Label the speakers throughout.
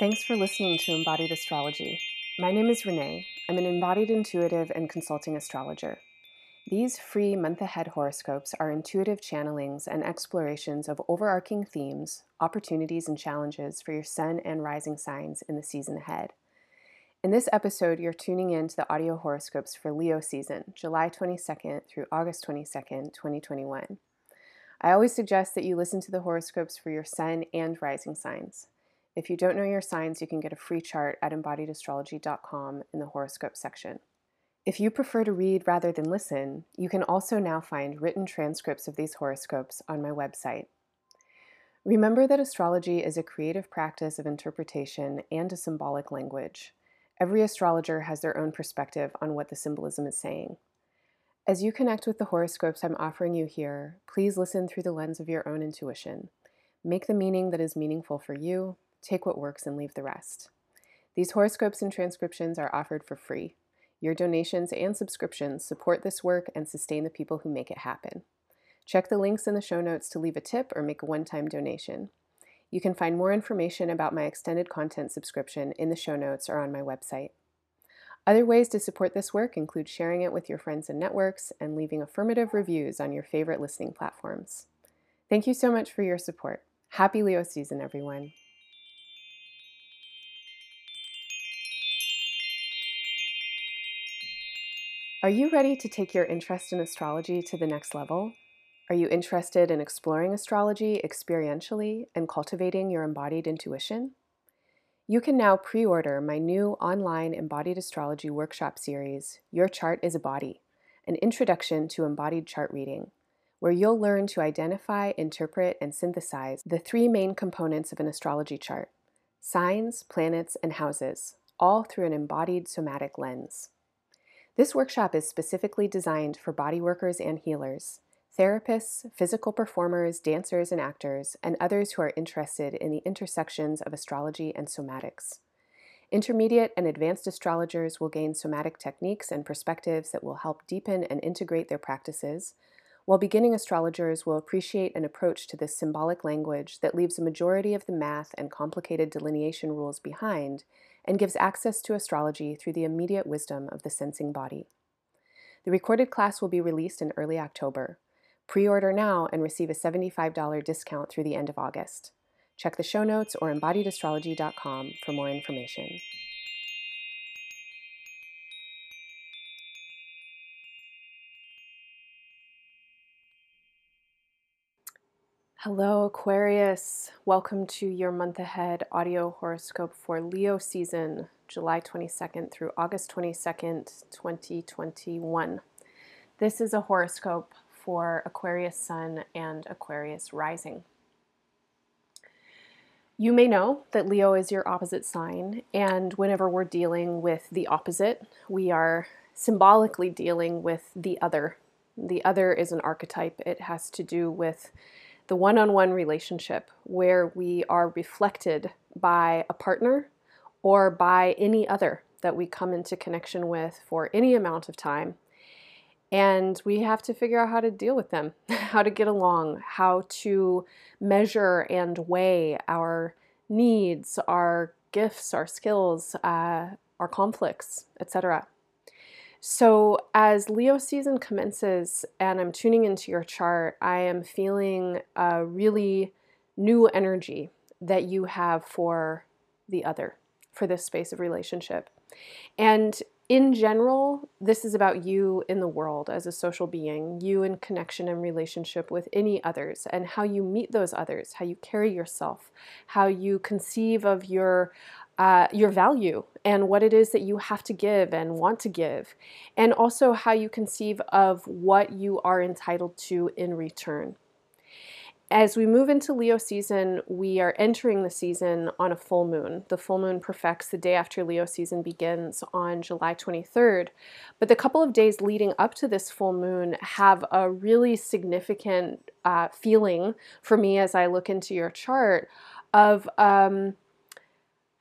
Speaker 1: Thanks for listening to Embodied Astrology. My name is Renee. I'm an embodied intuitive and consulting astrologer. These free month ahead horoscopes are intuitive channelings and explorations of overarching themes, opportunities, and challenges for your sun and rising signs in the season ahead. In this episode, you're tuning in to the audio horoscopes for Leo season, July 22nd through August 22nd, 2021. I always suggest that you listen to the horoscopes for your sun and rising signs. If you don't know your signs, you can get a free chart at embodiedastrology.com in the horoscope section. If you prefer to read rather than listen, you can also now find written transcripts of these horoscopes on my website. Remember that astrology is a creative practice of interpretation and a symbolic language. Every astrologer has their own perspective on what the symbolism is saying. As you connect with the horoscopes I'm offering you here, please listen through the lens of your own intuition. Make the meaning that is meaningful for you, take what works, and leave the rest. These horoscopes and transcriptions are offered for free. Your donations and subscriptions support this work and sustain the people who make it happen. Check the links in the show notes to leave a tip or make a one time donation. You can find more information about my extended content subscription in the show notes or on my website. Other ways to support this work include sharing it with your friends and networks and leaving affirmative reviews on your favorite listening platforms. Thank you so much for your support. Happy Leo season, everyone. Are you ready to take your interest in astrology to the next level? Are you interested in exploring astrology experientially and cultivating your embodied intuition? You can now pre order my new online embodied astrology workshop series, Your Chart is a Body, an introduction to embodied chart reading, where you'll learn to identify, interpret, and synthesize the three main components of an astrology chart signs, planets, and houses, all through an embodied somatic lens. This workshop is specifically designed for body workers and healers therapists, physical performers, dancers, and actors, and others who are interested in the intersections of astrology and somatics. Intermediate and advanced astrologers will gain somatic techniques and perspectives that will help deepen and integrate their practices, while beginning astrologers will appreciate an approach to this symbolic language that leaves a majority of the math and complicated delineation rules behind and gives access to astrology through the immediate wisdom of the sensing body. The recorded class will be released in early October. Pre order now and receive a $75 discount through the end of August. Check the show notes or embodiedastrology.com for more information. Hello, Aquarius. Welcome to your month ahead audio horoscope for Leo season, July 22nd through August 22nd, 2021. This is a horoscope for Aquarius Sun and Aquarius Rising. You may know that Leo is your opposite sign, and whenever we're dealing with the opposite, we are symbolically dealing with the other. The other is an archetype, it has to do with the one on one relationship where we are reflected by a partner or by any other that we come into connection with for any amount of time and we have to figure out how to deal with them, how to get along, how to measure and weigh our needs, our gifts, our skills, uh, our conflicts, etc. So, as Leo season commences and I'm tuning into your chart, I am feeling a really new energy that you have for the other, for this space of relationship. And in general, this is about you in the world as a social being, you in connection and relationship with any others, and how you meet those others, how you carry yourself, how you conceive of your uh, your value and what it is that you have to give and want to give, and also how you conceive of what you are entitled to in return. As we move into Leo season, we are entering the season on a full moon. The full moon perfects the day after Leo season begins on July 23rd. But the couple of days leading up to this full moon have a really significant uh, feeling for me as I look into your chart of um,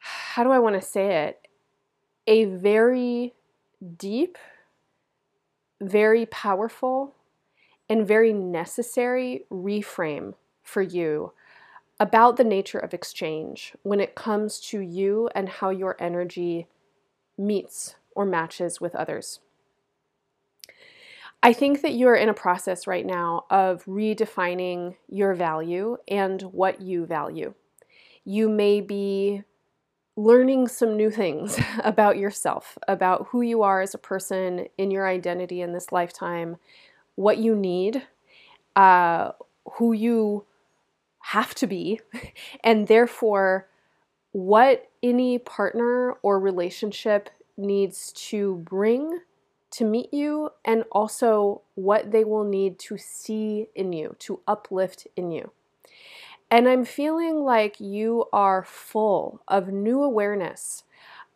Speaker 1: how do I want to say it? A very deep, very powerful, and very necessary reframe for you about the nature of exchange when it comes to you and how your energy meets or matches with others. I think that you're in a process right now of redefining your value and what you value. You may be learning some new things about yourself, about who you are as a person in your identity in this lifetime, what you need, uh, who you have to be, and therefore what any partner or relationship needs to bring to meet you, and also what they will need to see in you, to uplift in you. And I'm feeling like you are full of new awareness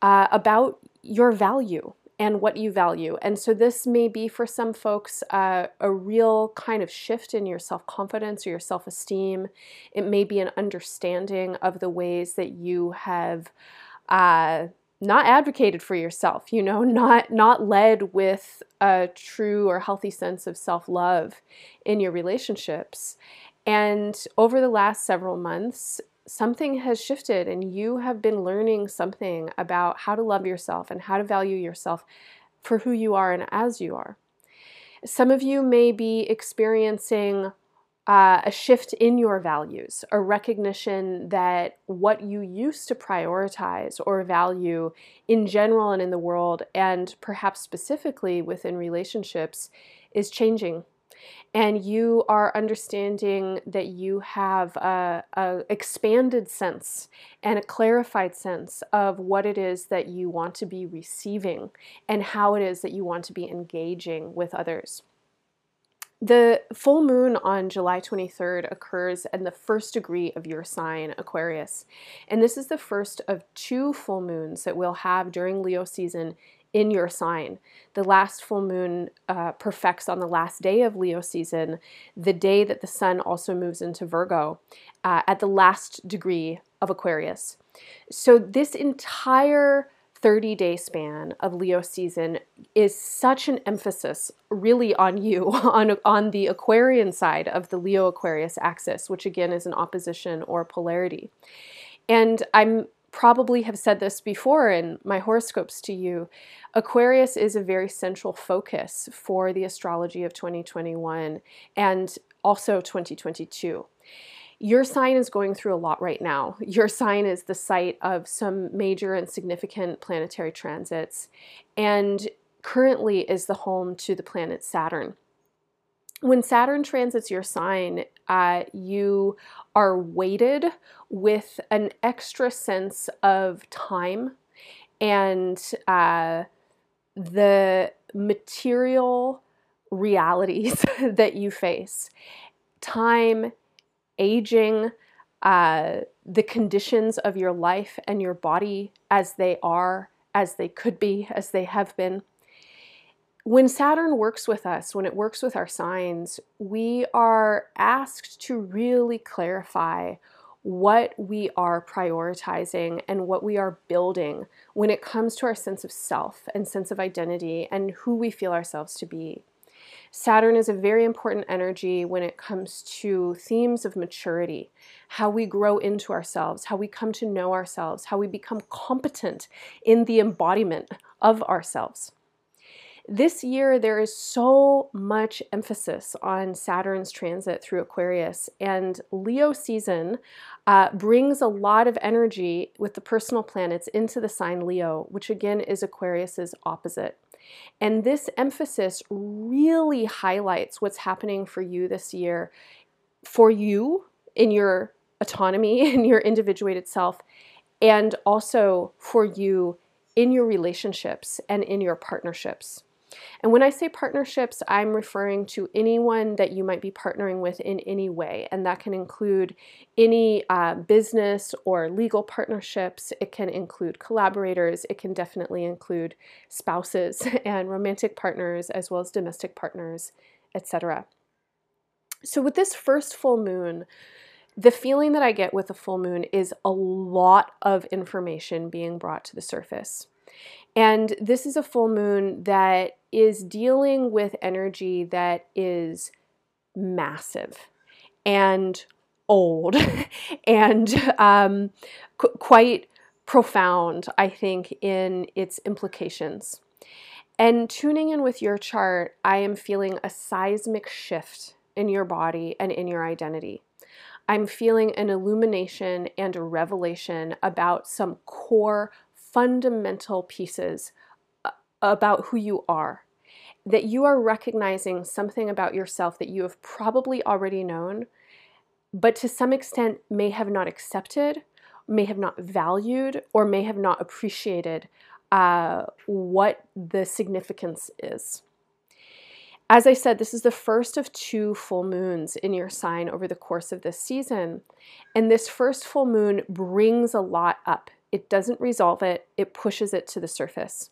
Speaker 1: uh, about your value and what you value. And so, this may be for some folks uh, a real kind of shift in your self confidence or your self esteem. It may be an understanding of the ways that you have. Uh, not advocated for yourself you know not not led with a true or healthy sense of self-love in your relationships and over the last several months something has shifted and you have been learning something about how to love yourself and how to value yourself for who you are and as you are. Some of you may be experiencing uh, a shift in your values, a recognition that what you used to prioritize or value in general and in the world, and perhaps specifically within relationships, is changing and you are understanding that you have a, a, expanded sense and a clarified sense of what it is that you want to be receiving and how it is that you want to be engaging with others. The full moon on July 23rd occurs in the first degree of your sign, Aquarius. And this is the first of two full moons that we'll have during Leo season in your sign. The last full moon uh, perfects on the last day of Leo season, the day that the sun also moves into Virgo uh, at the last degree of Aquarius. So, this entire 30 day span of Leo season is such an emphasis really on you, on, on the Aquarian side of the Leo Aquarius axis, which again is an opposition or polarity. And I'm probably have said this before in my horoscopes to you. Aquarius is a very central focus for the astrology of 2021 and also 2022. Your sign is going through a lot right now. Your sign is the site of some major and significant planetary transits and currently is the home to the planet Saturn when Saturn transits your sign, uh, you are weighted with an extra sense of time and uh, the material realities that you face. Time, aging, uh, the conditions of your life and your body as they are, as they could be, as they have been when Saturn works with us, when it works with our signs, we are asked to really clarify what we are prioritizing and what we are building when it comes to our sense of self and sense of identity and who we feel ourselves to be. Saturn is a very important energy when it comes to themes of maturity, how we grow into ourselves, how we come to know ourselves, how we become competent in the embodiment of ourselves. This year, there is so much emphasis on Saturn's transit through Aquarius, and Leo season uh, brings a lot of energy with the personal planets into the sign Leo, which again is Aquarius's opposite. And this emphasis really highlights what's happening for you this year, for you in your autonomy, in your individuated self, and also for you in your relationships and in your partnerships. And when I say partnerships, I'm referring to anyone that you might be partnering with in any way. And that can include any uh, business or legal partnerships, it can include collaborators, it can definitely include spouses and romantic partners, as well as domestic partners, etc. So, with this first full moon, the feeling that I get with a full moon is a lot of information being brought to the surface. And this is a full moon that is dealing with energy that is massive and old and um, qu- quite profound, I think, in its implications. And tuning in with your chart, I am feeling a seismic shift in your body and in your identity. I'm feeling an illumination and a revelation about some core fundamental pieces uh, about who you are. That you are recognizing something about yourself that you have probably already known, but to some extent may have not accepted, may have not valued, or may have not appreciated uh, what the significance is. As I said, this is the first of two full moons in your sign over the course of this season. And this first full moon brings a lot up. It doesn't resolve it, it pushes it to the surface.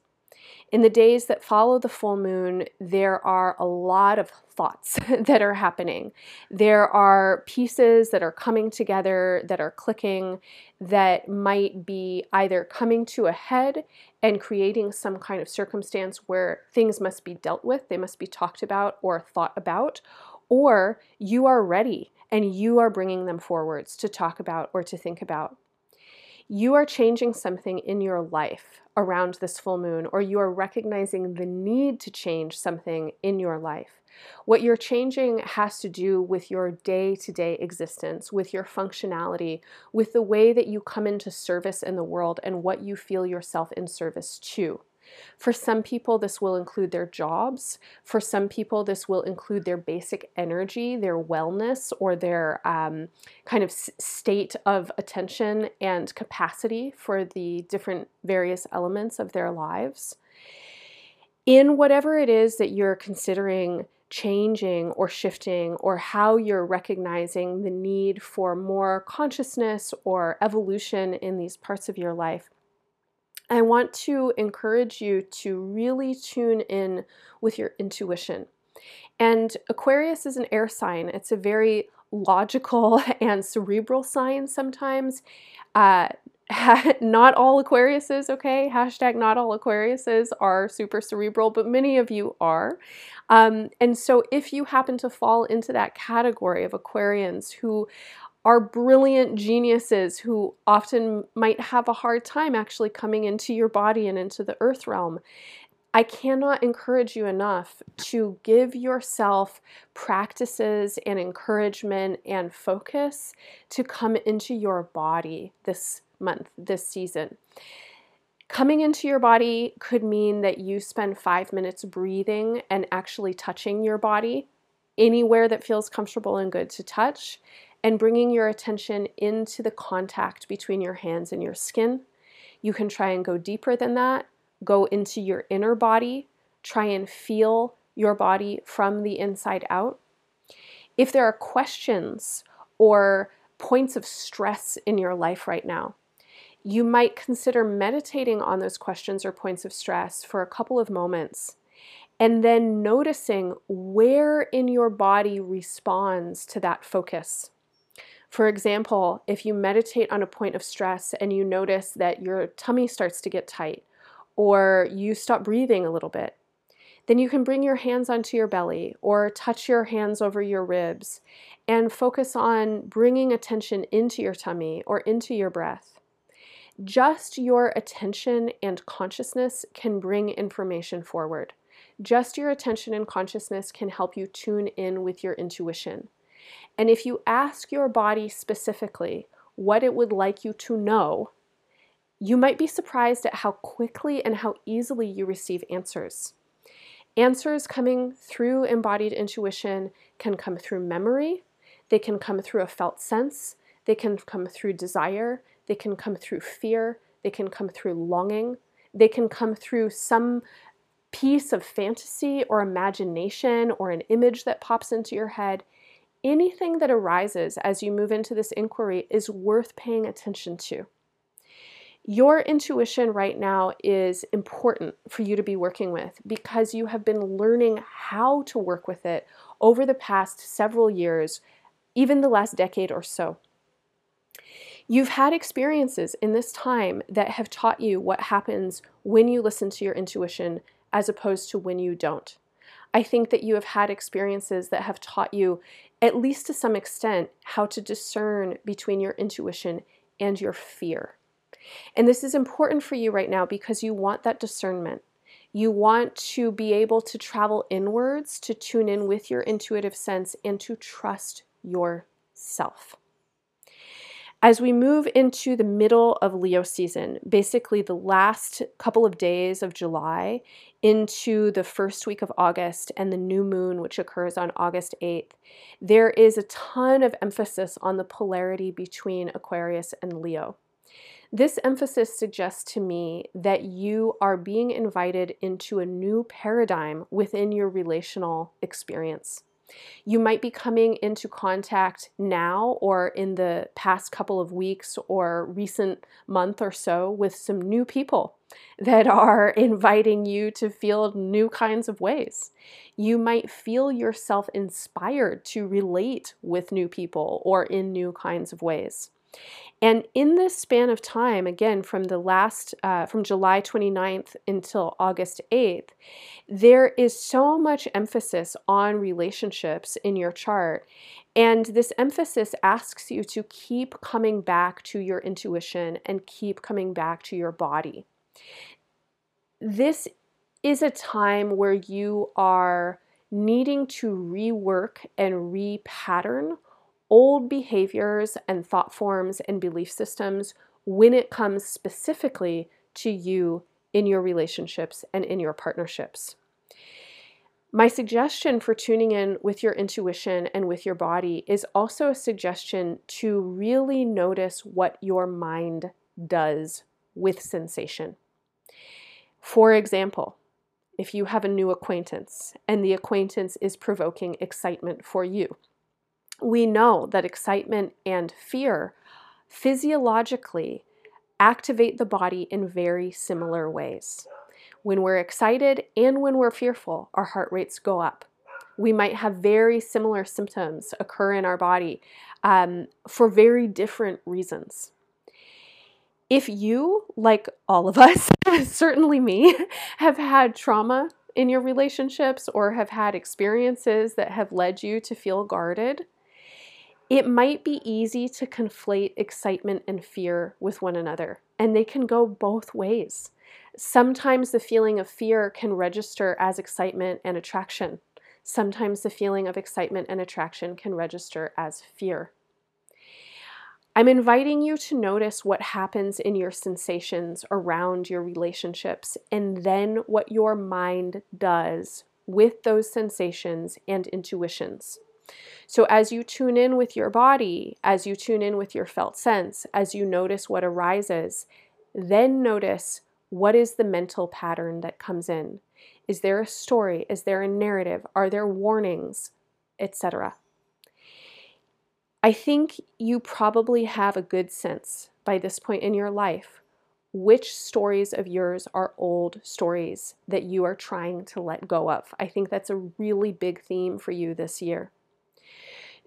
Speaker 1: In the days that follow the full moon, there are a lot of thoughts that are happening. There are pieces that are coming together, that are clicking, that might be either coming to a head and creating some kind of circumstance where things must be dealt with, they must be talked about or thought about, or you are ready and you are bringing them forwards to talk about or to think about you are changing something in your life around this full moon, or you are recognizing the need to change something in your life. What you're changing has to do with your day to day existence, with your functionality, with the way that you come into service in the world and what you feel yourself in service to. For some people, this will include their jobs. For some people, this will include their basic energy, their wellness, or their um, kind of state of attention and capacity for the different various elements of their lives. In whatever it is that you're considering changing or shifting, or how you're recognizing the need for more consciousness or evolution in these parts of your life, I want to encourage you to really tune in with your intuition. And Aquarius is an air sign, it's a very logical and cerebral sign sometimes. Uh, not all Aquariuses, okay? Hashtag not all Aquariuses are super cerebral, but many of you are. Um, and so if you happen to fall into that category of Aquarians who are brilliant geniuses who often might have a hard time actually coming into your body and into the earth realm. I cannot encourage you enough to give yourself practices and encouragement and focus to come into your body this month, this season. Coming into your body could mean that you spend five minutes breathing and actually touching your body anywhere that feels comfortable and good to touch and bringing your attention into the contact between your hands and your skin. You can try and go deeper than that, go into your inner body, try and feel your body from the inside out. If there are questions or points of stress in your life right now, you might consider meditating on those questions or points of stress for a couple of moments and then noticing where in your body responds to that focus. For example, if you meditate on a point of stress and you notice that your tummy starts to get tight or you stop breathing a little bit, then you can bring your hands onto your belly or touch your hands over your ribs and focus on bringing attention into your tummy or into your breath. Just your attention and consciousness can bring information forward. Just your attention and consciousness can help you tune in with your intuition. And if you ask your body specifically what it would like you to know, you might be surprised at how quickly and how easily you receive answers. Answers coming through embodied intuition can come through memory, they can come through a felt sense, they can come through desire, they can come through fear, they can come through longing, they can come through some piece of fantasy or imagination or an image that pops into your head anything that arises as you move into this inquiry is worth paying attention to. Your intuition right now is important for you to be working with because you have been learning how to work with it over the past several years, even the last decade or so. You've had experiences in this time that have taught you what happens when you listen to your intuition as opposed to when you don't. I think that you have had experiences that have taught you, at least to some extent, how to discern between your intuition and your fear. And this is important for you right now because you want that discernment. You want to be able to travel inwards, to tune in with your intuitive sense, and to trust yourself. As we move into the middle of Leo season, basically the last couple of days of July into the first week of August and the new moon, which occurs on August 8th, there is a ton of emphasis on the polarity between Aquarius and Leo. This emphasis suggests to me that you are being invited into a new paradigm within your relational experience. You might be coming into contact now or in the past couple of weeks or recent month or so with some new people that are inviting you to feel new kinds of ways. You might feel yourself inspired to relate with new people or in new kinds of ways. And in this span of time, again, from the last, uh, from July 29th until August 8th, there is so much emphasis on relationships in your chart. And this emphasis asks you to keep coming back to your intuition and keep coming back to your body. This is a time where you are needing to rework and repattern old behaviors and thought forms and belief systems when it comes specifically to you in your relationships and in your partnerships. My suggestion for tuning in with your intuition and with your body is also a suggestion to really notice what your mind does with sensation. For example, if you have a new acquaintance and the acquaintance is provoking excitement for you, we know that excitement and fear physiologically activate the body in very similar ways. When we're excited and when we're fearful, our heart rates go up. We might have very similar symptoms occur in our body um, for very different reasons. If you, like all of us, certainly me, have had trauma in your relationships or have had experiences that have led you to feel guarded, it might be easy to conflate excitement and fear with one another, and they can go both ways. Sometimes the feeling of fear can register as excitement and attraction. Sometimes the feeling of excitement and attraction can register as fear. I'm inviting you to notice what happens in your sensations around your relationships and then what your mind does with those sensations and intuitions. So, as you tune in with your body, as you tune in with your felt sense, as you notice what arises, then notice what is the mental pattern that comes in. Is there a story? Is there a narrative? Are there warnings? Etc. I think you probably have a good sense by this point in your life which stories of yours are old stories that you are trying to let go of. I think that's a really big theme for you this year.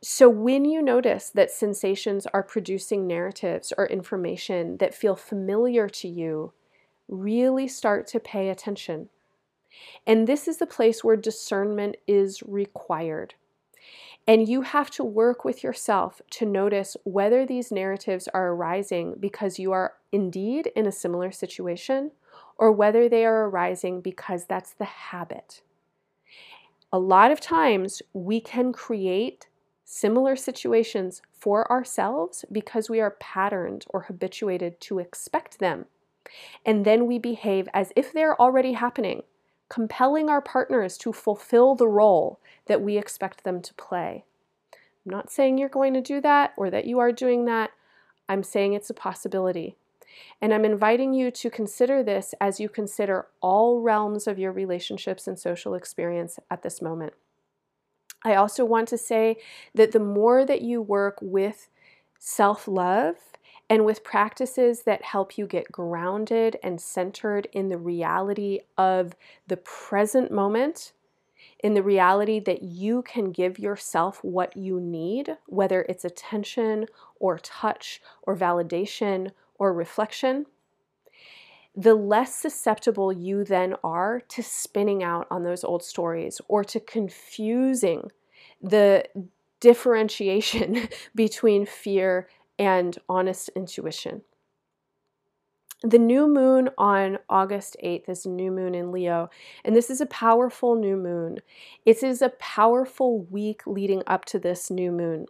Speaker 1: So, when you notice that sensations are producing narratives or information that feel familiar to you, really start to pay attention. And this is the place where discernment is required. And you have to work with yourself to notice whether these narratives are arising because you are indeed in a similar situation or whether they are arising because that's the habit. A lot of times we can create similar situations for ourselves because we are patterned or habituated to expect them. And then we behave as if they're already happening, compelling our partners to fulfill the role that we expect them to play. I'm not saying you're going to do that or that you are doing that. I'm saying it's a possibility. And I'm inviting you to consider this as you consider all realms of your relationships and social experience at this moment. I also want to say that the more that you work with self love and with practices that help you get grounded and centered in the reality of the present moment, in the reality that you can give yourself what you need, whether it's attention or touch or validation or reflection, the less susceptible you then are to spinning out on those old stories or to confusing the differentiation between fear and honest intuition. The new moon on August 8th is a new moon in Leo, and this is a powerful new moon. It is a powerful week leading up to this new moon.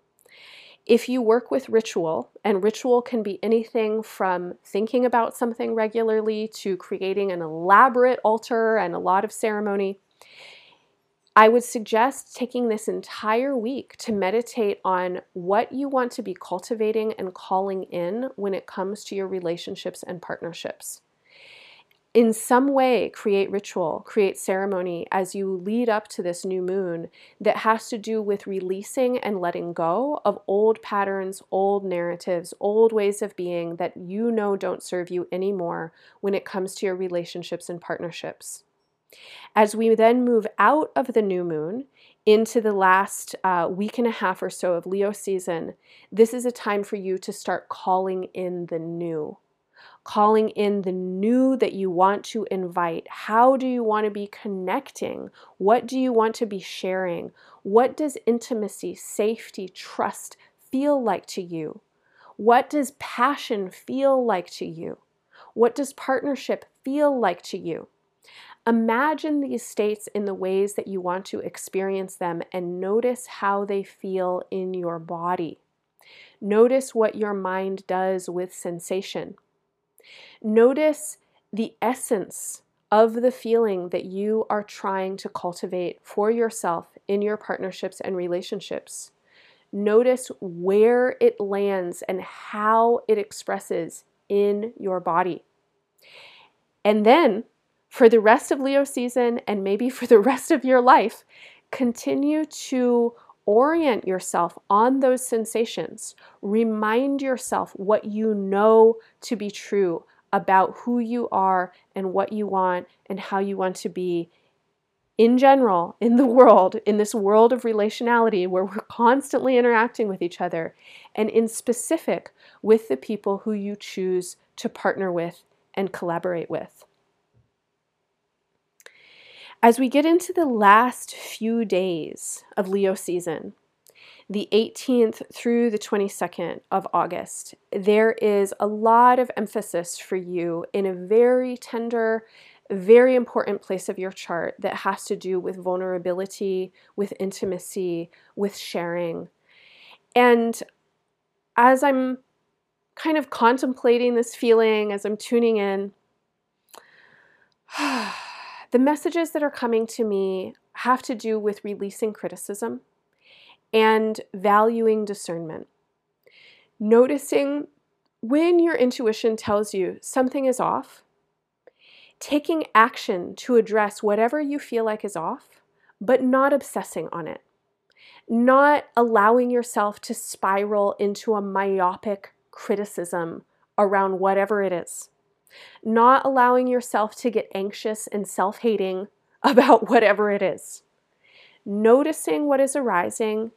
Speaker 1: If you work with ritual, and ritual can be anything from thinking about something regularly to creating an elaborate altar and a lot of ceremony, I would suggest taking this entire week to meditate on what you want to be cultivating and calling in when it comes to your relationships and partnerships in some way create ritual, create ceremony as you lead up to this new moon that has to do with releasing and letting go of old patterns, old narratives, old ways of being that you know don't serve you anymore when it comes to your relationships and partnerships. As we then move out of the new moon into the last uh, week and a half or so of Leo season, this is a time for you to start calling in the new calling in the new that you want to invite. How do you want to be connecting? What do you want to be sharing? What does intimacy, safety, trust feel like to you? What does passion feel like to you? What does partnership feel like to you? Imagine these states in the ways that you want to experience them and notice how they feel in your body. Notice what your mind does with sensation. Notice the essence of the feeling that you are trying to cultivate for yourself in your partnerships and relationships. Notice where it lands and how it expresses in your body. And then, for the rest of Leo season and maybe for the rest of your life, continue to orient yourself on those sensations. Remind yourself what you know to be true about who you are and what you want and how you want to be in general in the world, in this world of relationality where we're constantly interacting with each other, and in specific with the people who you choose to partner with and collaborate with. As we get into the last few days of Leo season, the 18th through the 22nd of August, there is a lot of emphasis for you in a very tender, very important place of your chart that has to do with vulnerability, with intimacy, with sharing. And as I'm kind of contemplating this feeling, as I'm tuning in, The messages that are coming to me have to do with releasing criticism and valuing discernment. Noticing when your intuition tells you something is off, taking action to address whatever you feel like is off, but not obsessing on it. Not allowing yourself to spiral into a myopic criticism around whatever it is not allowing yourself to get anxious and self hating about whatever it is. Noticing what is arising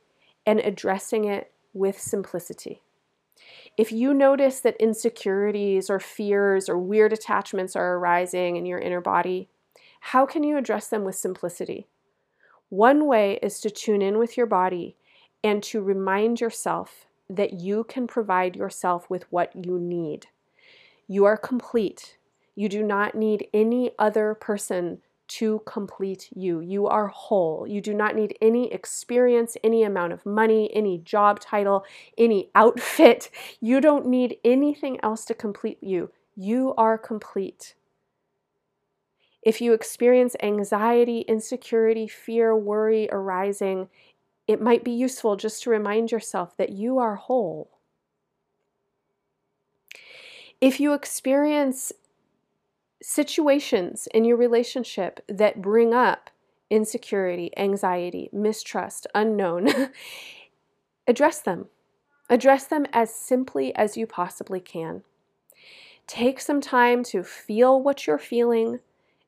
Speaker 1: and addressing it with simplicity. If you notice that insecurities or fears or weird attachments are arising in your inner body, how can you address them with simplicity? One way is to tune in with your body and to remind yourself that you can provide yourself with what you need. You are complete. You do not need any other person to complete you. You are whole. You do not need any experience, any amount of money, any job title, any outfit. You don't need anything else to complete you. You are complete. If you experience anxiety, insecurity, fear, worry arising, it might be useful just to remind yourself that you are whole. If you experience situations in your relationship that bring up insecurity, anxiety, mistrust, unknown, address them. Address them as simply as you possibly can. Take some time to feel what you're feeling,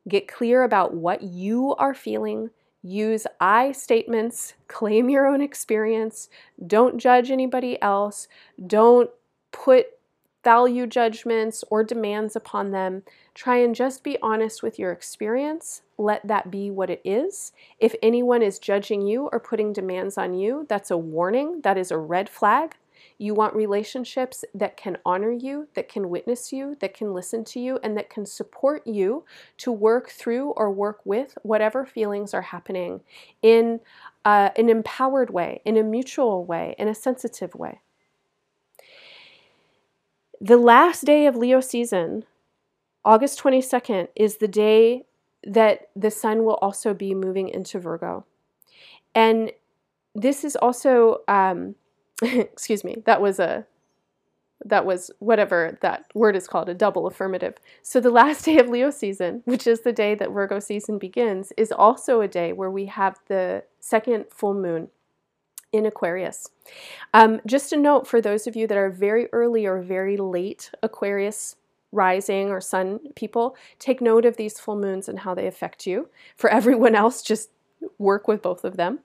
Speaker 1: get clear about what you are feeling, use I statements, claim your own experience, don't judge anybody else, don't put value judgments or demands upon them. Try and just be honest with your experience. Let that be what it is. If anyone is judging you or putting demands on you, that's a warning. That is a red flag. You want relationships that can honor you, that can witness you, that can listen to you, and that can support you to work through or work with whatever feelings are happening in uh, an empowered way, in a mutual way, in a sensitive way. The last day of Leo season, August 22nd, is the day that the sun will also be moving into Virgo. And this is also um, excuse me, that was a that was whatever that word is called, a double affirmative. So the last day of Leo season, which is the day that Virgo season begins, is also a day where we have the second full moon in Aquarius. Um, just a note for those of you that are very early or very late Aquarius rising or sun people, take note of these full moons and how they affect you. For everyone else, just work with both of them.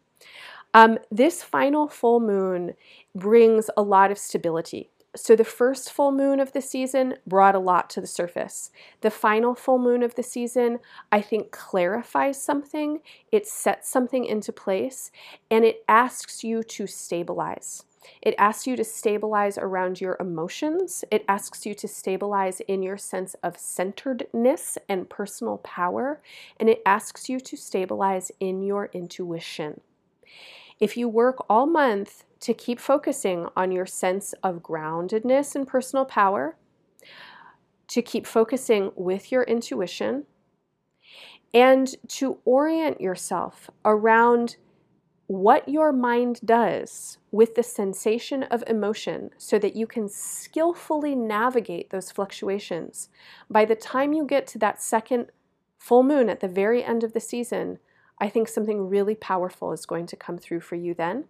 Speaker 1: Um, this final full moon brings a lot of stability. So, the first full moon of the season brought a lot to the surface. The final full moon of the season, I think, clarifies something, it sets something into place, and it asks you to stabilize. It asks you to stabilize around your emotions. It asks you to stabilize in your sense of centeredness and personal power. And it asks you to stabilize in your intuition. If you work all month to keep focusing on your sense of groundedness and personal power, to keep focusing with your intuition, and to orient yourself around what your mind does with the sensation of emotion so that you can skillfully navigate those fluctuations. By the time you get to that second full moon at the very end of the season, I think something really powerful is going to come through for you then.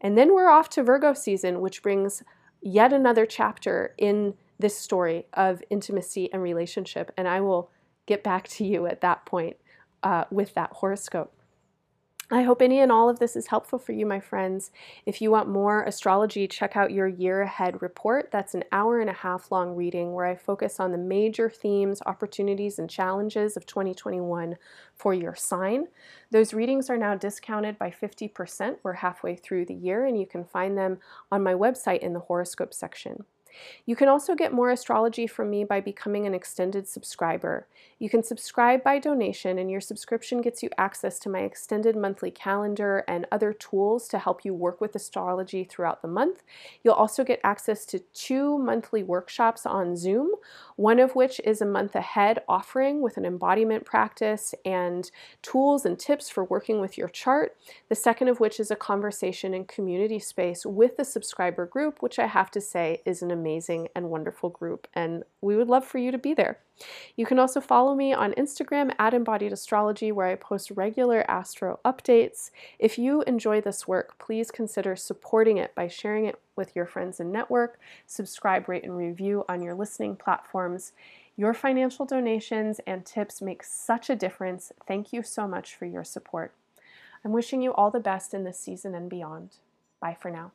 Speaker 1: And then we're off to Virgo season, which brings yet another chapter in this story of intimacy and relationship. And I will get back to you at that point uh, with that horoscope. I hope any and all of this is helpful for you, my friends. If you want more astrology, check out your year ahead report. That's an hour and a half long reading where I focus on the major themes, opportunities, and challenges of 2021 for your sign. Those readings are now discounted by 50%. We're halfway through the year, and you can find them on my website in the horoscope section. You can also get more astrology from me by becoming an extended subscriber. You can subscribe by donation, and your subscription gets you access to my extended monthly calendar and other tools to help you work with astrology throughout the month. You'll also get access to two monthly workshops on Zoom, one of which is a month ahead offering with an embodiment practice and tools and tips for working with your chart. The second of which is a conversation and community space with the subscriber group, which I have to say is an amazing and wonderful group, and we would love for you to be there. You can also follow me on Instagram at Embodied Astrology, where I post regular astro updates. If you enjoy this work, please consider supporting it by sharing it with your friends and network. Subscribe, rate, and review on your listening platforms. Your financial donations and tips make such a difference. Thank you so much for your support. I'm wishing you all the best in this season and beyond. Bye for now.